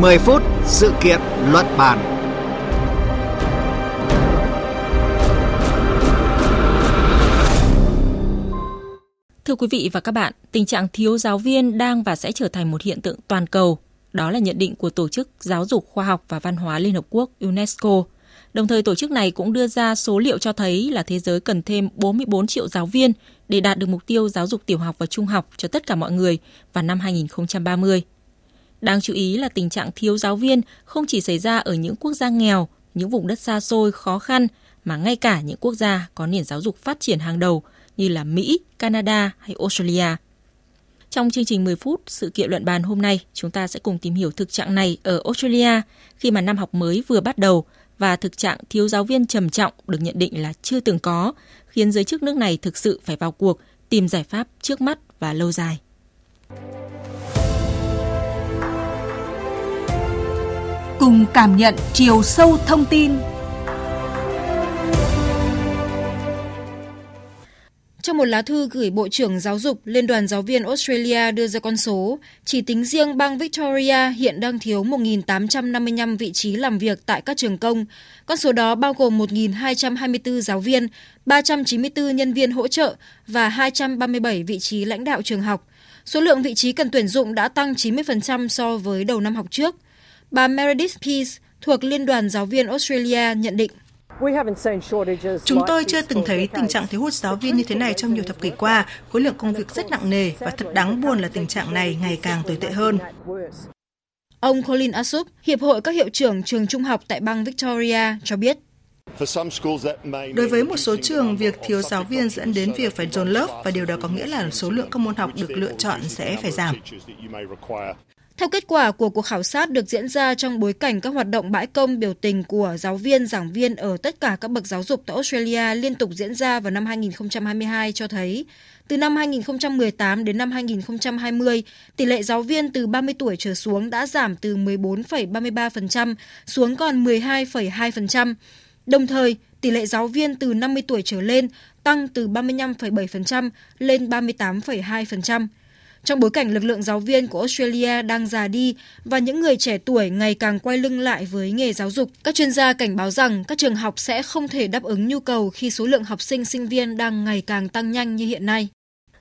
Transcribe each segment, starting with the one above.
10 phút sự kiện luận bàn. Thưa quý vị và các bạn, tình trạng thiếu giáo viên đang và sẽ trở thành một hiện tượng toàn cầu. Đó là nhận định của Tổ chức Giáo dục Khoa học và Văn hóa Liên Hợp Quốc UNESCO. Đồng thời tổ chức này cũng đưa ra số liệu cho thấy là thế giới cần thêm 44 triệu giáo viên để đạt được mục tiêu giáo dục tiểu học và trung học cho tất cả mọi người vào năm 2030. Đáng chú ý là tình trạng thiếu giáo viên không chỉ xảy ra ở những quốc gia nghèo, những vùng đất xa xôi, khó khăn, mà ngay cả những quốc gia có nền giáo dục phát triển hàng đầu như là Mỹ, Canada hay Australia. Trong chương trình 10 phút sự kiện luận bàn hôm nay, chúng ta sẽ cùng tìm hiểu thực trạng này ở Australia khi mà năm học mới vừa bắt đầu và thực trạng thiếu giáo viên trầm trọng được nhận định là chưa từng có, khiến giới chức nước này thực sự phải vào cuộc tìm giải pháp trước mắt và lâu dài. Cùng cảm nhận chiều sâu thông tin Trong một lá thư gửi Bộ trưởng Giáo dục, Liên đoàn Giáo viên Australia đưa ra con số, chỉ tính riêng bang Victoria hiện đang thiếu 1.855 vị trí làm việc tại các trường công. Con số đó bao gồm 1.224 giáo viên, 394 nhân viên hỗ trợ và 237 vị trí lãnh đạo trường học. Số lượng vị trí cần tuyển dụng đã tăng 90% so với đầu năm học trước. Bà Meredith Peace thuộc Liên đoàn Giáo viên Australia nhận định. Chúng tôi chưa từng thấy tình trạng thiếu hụt giáo viên như thế này trong nhiều thập kỷ qua. Khối lượng công việc rất nặng nề và thật đáng buồn là tình trạng này ngày càng tồi tệ hơn. Ông Colin Asup, Hiệp hội các hiệu trưởng trường trung học tại bang Victoria cho biết. Đối với một số trường, việc thiếu giáo viên dẫn đến việc phải dồn lớp và điều đó có nghĩa là số lượng các môn học được lựa chọn sẽ phải giảm. Theo kết quả của cuộc khảo sát được diễn ra trong bối cảnh các hoạt động bãi công biểu tình của giáo viên, giảng viên ở tất cả các bậc giáo dục tại Australia liên tục diễn ra vào năm 2022 cho thấy, từ năm 2018 đến năm 2020, tỷ lệ giáo viên từ 30 tuổi trở xuống đã giảm từ 14,33% xuống còn 12,2%. Đồng thời, tỷ lệ giáo viên từ 50 tuổi trở lên tăng từ 35,7% lên 38,2%. Trong bối cảnh lực lượng giáo viên của Australia đang già đi và những người trẻ tuổi ngày càng quay lưng lại với nghề giáo dục, các chuyên gia cảnh báo rằng các trường học sẽ không thể đáp ứng nhu cầu khi số lượng học sinh sinh viên đang ngày càng tăng nhanh như hiện nay.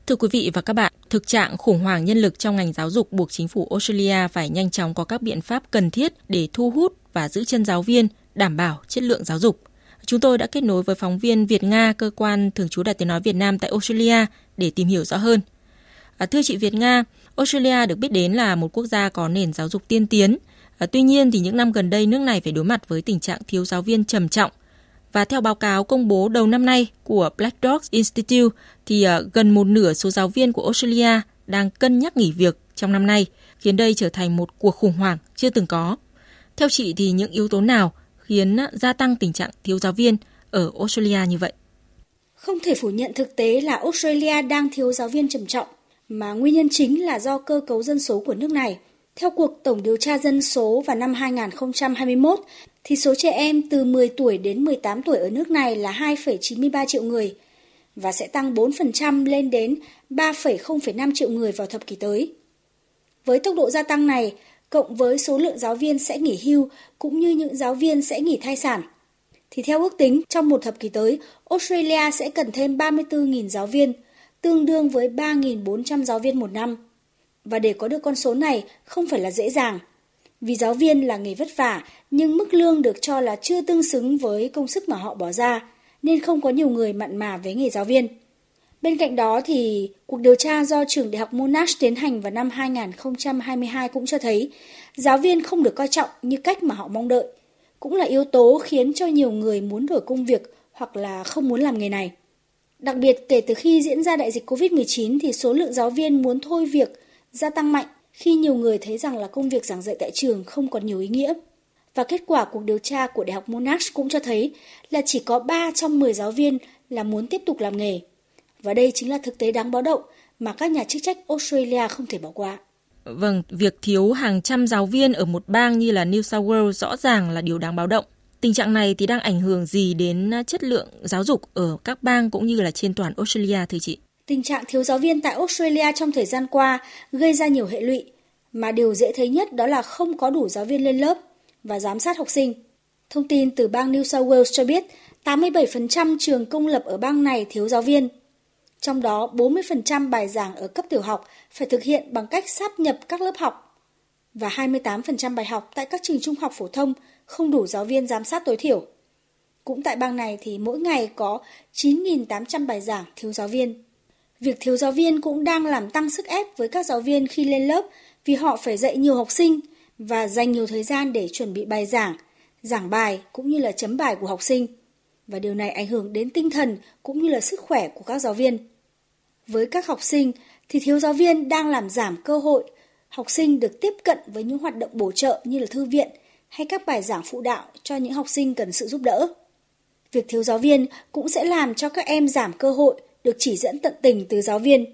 Thưa quý vị và các bạn, thực trạng khủng hoảng nhân lực trong ngành giáo dục buộc chính phủ Australia phải nhanh chóng có các biện pháp cần thiết để thu hút và giữ chân giáo viên, đảm bảo chất lượng giáo dục. Chúng tôi đã kết nối với phóng viên Việt Nga, cơ quan thường trú Đài Tiếng Nói Việt Nam tại Australia để tìm hiểu rõ hơn. À, thưa chị Việt Nga, Australia được biết đến là một quốc gia có nền giáo dục tiên tiến. À, tuy nhiên thì những năm gần đây nước này phải đối mặt với tình trạng thiếu giáo viên trầm trọng. Và theo báo cáo công bố đầu năm nay của Black Dog Institute thì à, gần một nửa số giáo viên của Australia đang cân nhắc nghỉ việc trong năm nay, khiến đây trở thành một cuộc khủng hoảng chưa từng có. Theo chị thì những yếu tố nào khiến à, gia tăng tình trạng thiếu giáo viên ở Australia như vậy? Không thể phủ nhận thực tế là Australia đang thiếu giáo viên trầm trọng mà nguyên nhân chính là do cơ cấu dân số của nước này. Theo cuộc tổng điều tra dân số vào năm 2021, thì số trẻ em từ 10 tuổi đến 18 tuổi ở nước này là 2,93 triệu người và sẽ tăng 4% lên đến 3,05 triệu người vào thập kỷ tới. Với tốc độ gia tăng này, cộng với số lượng giáo viên sẽ nghỉ hưu cũng như những giáo viên sẽ nghỉ thai sản, thì theo ước tính trong một thập kỷ tới, Australia sẽ cần thêm 34.000 giáo viên – tương đương với 3.400 giáo viên một năm. Và để có được con số này không phải là dễ dàng. Vì giáo viên là nghề vất vả, nhưng mức lương được cho là chưa tương xứng với công sức mà họ bỏ ra, nên không có nhiều người mặn mà với nghề giáo viên. Bên cạnh đó thì cuộc điều tra do trường đại học Monash tiến hành vào năm 2022 cũng cho thấy giáo viên không được coi trọng như cách mà họ mong đợi. Cũng là yếu tố khiến cho nhiều người muốn đổi công việc hoặc là không muốn làm nghề này. Đặc biệt kể từ khi diễn ra đại dịch COVID-19 thì số lượng giáo viên muốn thôi việc gia tăng mạnh khi nhiều người thấy rằng là công việc giảng dạy tại trường không còn nhiều ý nghĩa. Và kết quả cuộc điều tra của Đại học Monash cũng cho thấy là chỉ có 3 trong 10 giáo viên là muốn tiếp tục làm nghề. Và đây chính là thực tế đáng báo động mà các nhà chức trách Australia không thể bỏ qua. Vâng, việc thiếu hàng trăm giáo viên ở một bang như là New South Wales rõ ràng là điều đáng báo động. Tình trạng này thì đang ảnh hưởng gì đến à, chất lượng giáo dục ở các bang cũng như là trên toàn Australia thưa chị? Tình trạng thiếu giáo viên tại Australia trong thời gian qua gây ra nhiều hệ lụy, mà điều dễ thấy nhất đó là không có đủ giáo viên lên lớp và giám sát học sinh. Thông tin từ bang New South Wales cho biết 87% trường công lập ở bang này thiếu giáo viên. Trong đó 40% bài giảng ở cấp tiểu học phải thực hiện bằng cách sáp nhập các lớp học và 28% bài học tại các trường trung học phổ thông không đủ giáo viên giám sát tối thiểu. Cũng tại bang này thì mỗi ngày có 9.800 bài giảng thiếu giáo viên. Việc thiếu giáo viên cũng đang làm tăng sức ép với các giáo viên khi lên lớp vì họ phải dạy nhiều học sinh và dành nhiều thời gian để chuẩn bị bài giảng, giảng bài cũng như là chấm bài của học sinh. Và điều này ảnh hưởng đến tinh thần cũng như là sức khỏe của các giáo viên. Với các học sinh thì thiếu giáo viên đang làm giảm cơ hội học sinh được tiếp cận với những hoạt động bổ trợ như là thư viện hay các bài giảng phụ đạo cho những học sinh cần sự giúp đỡ. Việc thiếu giáo viên cũng sẽ làm cho các em giảm cơ hội được chỉ dẫn tận tình từ giáo viên.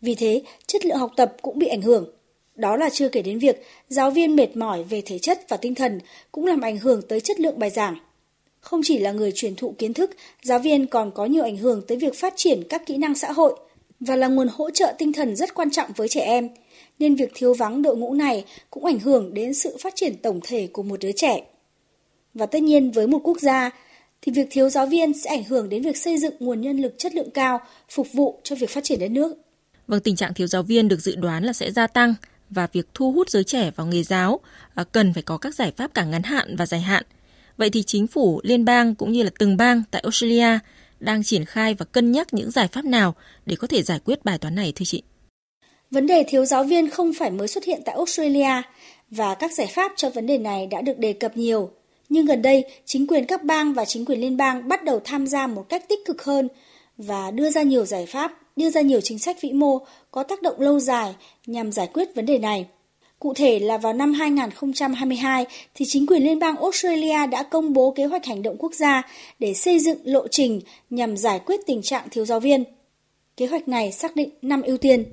Vì thế, chất lượng học tập cũng bị ảnh hưởng. Đó là chưa kể đến việc giáo viên mệt mỏi về thể chất và tinh thần cũng làm ảnh hưởng tới chất lượng bài giảng. Không chỉ là người truyền thụ kiến thức, giáo viên còn có nhiều ảnh hưởng tới việc phát triển các kỹ năng xã hội và là nguồn hỗ trợ tinh thần rất quan trọng với trẻ em, nên việc thiếu vắng đội ngũ này cũng ảnh hưởng đến sự phát triển tổng thể của một đứa trẻ. Và tất nhiên với một quốc gia, thì việc thiếu giáo viên sẽ ảnh hưởng đến việc xây dựng nguồn nhân lực chất lượng cao phục vụ cho việc phát triển đất nước. Vâng, tình trạng thiếu giáo viên được dự đoán là sẽ gia tăng và việc thu hút giới trẻ vào nghề giáo à, cần phải có các giải pháp cả ngắn hạn và dài hạn. Vậy thì chính phủ liên bang cũng như là từng bang tại Australia đang triển khai và cân nhắc những giải pháp nào để có thể giải quyết bài toán này thưa chị? Vấn đề thiếu giáo viên không phải mới xuất hiện tại Australia và các giải pháp cho vấn đề này đã được đề cập nhiều nhưng gần đây, chính quyền các bang và chính quyền liên bang bắt đầu tham gia một cách tích cực hơn và đưa ra nhiều giải pháp, đưa ra nhiều chính sách vĩ mô có tác động lâu dài nhằm giải quyết vấn đề này. Cụ thể là vào năm 2022 thì chính quyền liên bang Australia đã công bố kế hoạch hành động quốc gia để xây dựng lộ trình nhằm giải quyết tình trạng thiếu giáo viên. Kế hoạch này xác định 5 ưu tiên.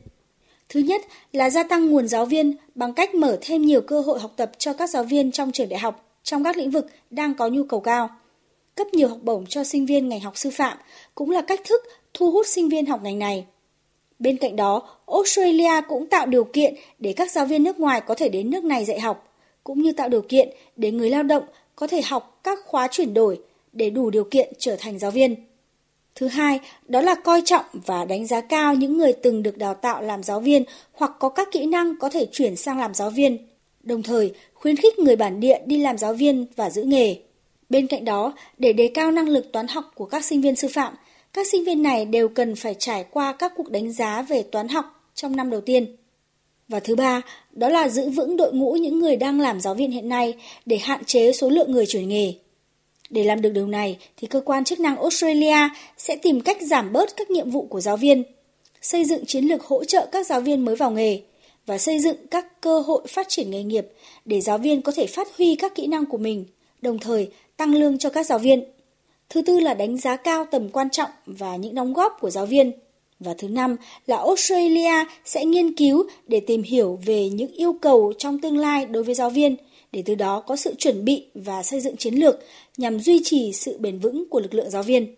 Thứ nhất là gia tăng nguồn giáo viên bằng cách mở thêm nhiều cơ hội học tập cho các giáo viên trong trường đại học, trong các lĩnh vực đang có nhu cầu cao. Cấp nhiều học bổng cho sinh viên ngành học sư phạm cũng là cách thức thu hút sinh viên học ngành này. Bên cạnh đó, Australia cũng tạo điều kiện để các giáo viên nước ngoài có thể đến nước này dạy học, cũng như tạo điều kiện để người lao động có thể học các khóa chuyển đổi để đủ điều kiện trở thành giáo viên. Thứ hai, đó là coi trọng và đánh giá cao những người từng được đào tạo làm giáo viên hoặc có các kỹ năng có thể chuyển sang làm giáo viên đồng thời khuyến khích người bản địa đi làm giáo viên và giữ nghề. Bên cạnh đó, để đề cao năng lực toán học của các sinh viên sư phạm, các sinh viên này đều cần phải trải qua các cuộc đánh giá về toán học trong năm đầu tiên. Và thứ ba, đó là giữ vững đội ngũ những người đang làm giáo viên hiện nay để hạn chế số lượng người chuyển nghề. Để làm được điều này thì cơ quan chức năng Australia sẽ tìm cách giảm bớt các nhiệm vụ của giáo viên, xây dựng chiến lược hỗ trợ các giáo viên mới vào nghề, và xây dựng các cơ hội phát triển nghề nghiệp để giáo viên có thể phát huy các kỹ năng của mình, đồng thời tăng lương cho các giáo viên. Thứ tư là đánh giá cao tầm quan trọng và những đóng góp của giáo viên. Và thứ năm là Australia sẽ nghiên cứu để tìm hiểu về những yêu cầu trong tương lai đối với giáo viên, để từ đó có sự chuẩn bị và xây dựng chiến lược nhằm duy trì sự bền vững của lực lượng giáo viên.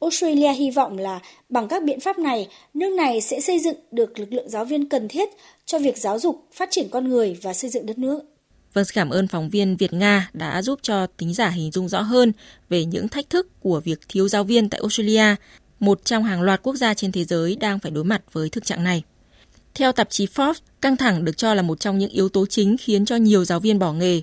Australia hy vọng là bằng các biện pháp này, nước này sẽ xây dựng được lực lượng giáo viên cần thiết cho việc giáo dục, phát triển con người và xây dựng đất nước. Vâng, cảm ơn phóng viên Việt Nga đã giúp cho tính giả hình dung rõ hơn về những thách thức của việc thiếu giáo viên tại Australia, một trong hàng loạt quốc gia trên thế giới đang phải đối mặt với thực trạng này. Theo tạp chí Forbes, căng thẳng được cho là một trong những yếu tố chính khiến cho nhiều giáo viên bỏ nghề.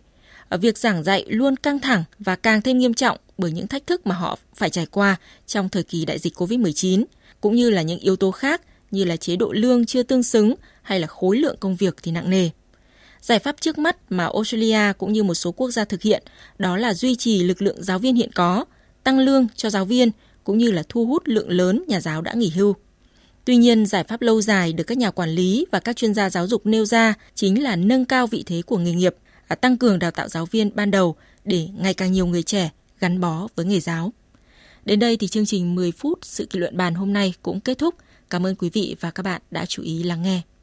Ở việc giảng dạy luôn căng thẳng và càng thêm nghiêm trọng bởi những thách thức mà họ phải trải qua trong thời kỳ đại dịch COVID-19, cũng như là những yếu tố khác như là chế độ lương chưa tương xứng hay là khối lượng công việc thì nặng nề. Giải pháp trước mắt mà Australia cũng như một số quốc gia thực hiện đó là duy trì lực lượng giáo viên hiện có, tăng lương cho giáo viên cũng như là thu hút lượng lớn nhà giáo đã nghỉ hưu. Tuy nhiên, giải pháp lâu dài được các nhà quản lý và các chuyên gia giáo dục nêu ra chính là nâng cao vị thế của nghề nghiệp, và tăng cường đào tạo giáo viên ban đầu để ngày càng nhiều người trẻ gắn bó với nghề giáo. Đến đây thì chương trình 10 phút sự kỷ luận bàn hôm nay cũng kết thúc. Cảm ơn quý vị và các bạn đã chú ý lắng nghe.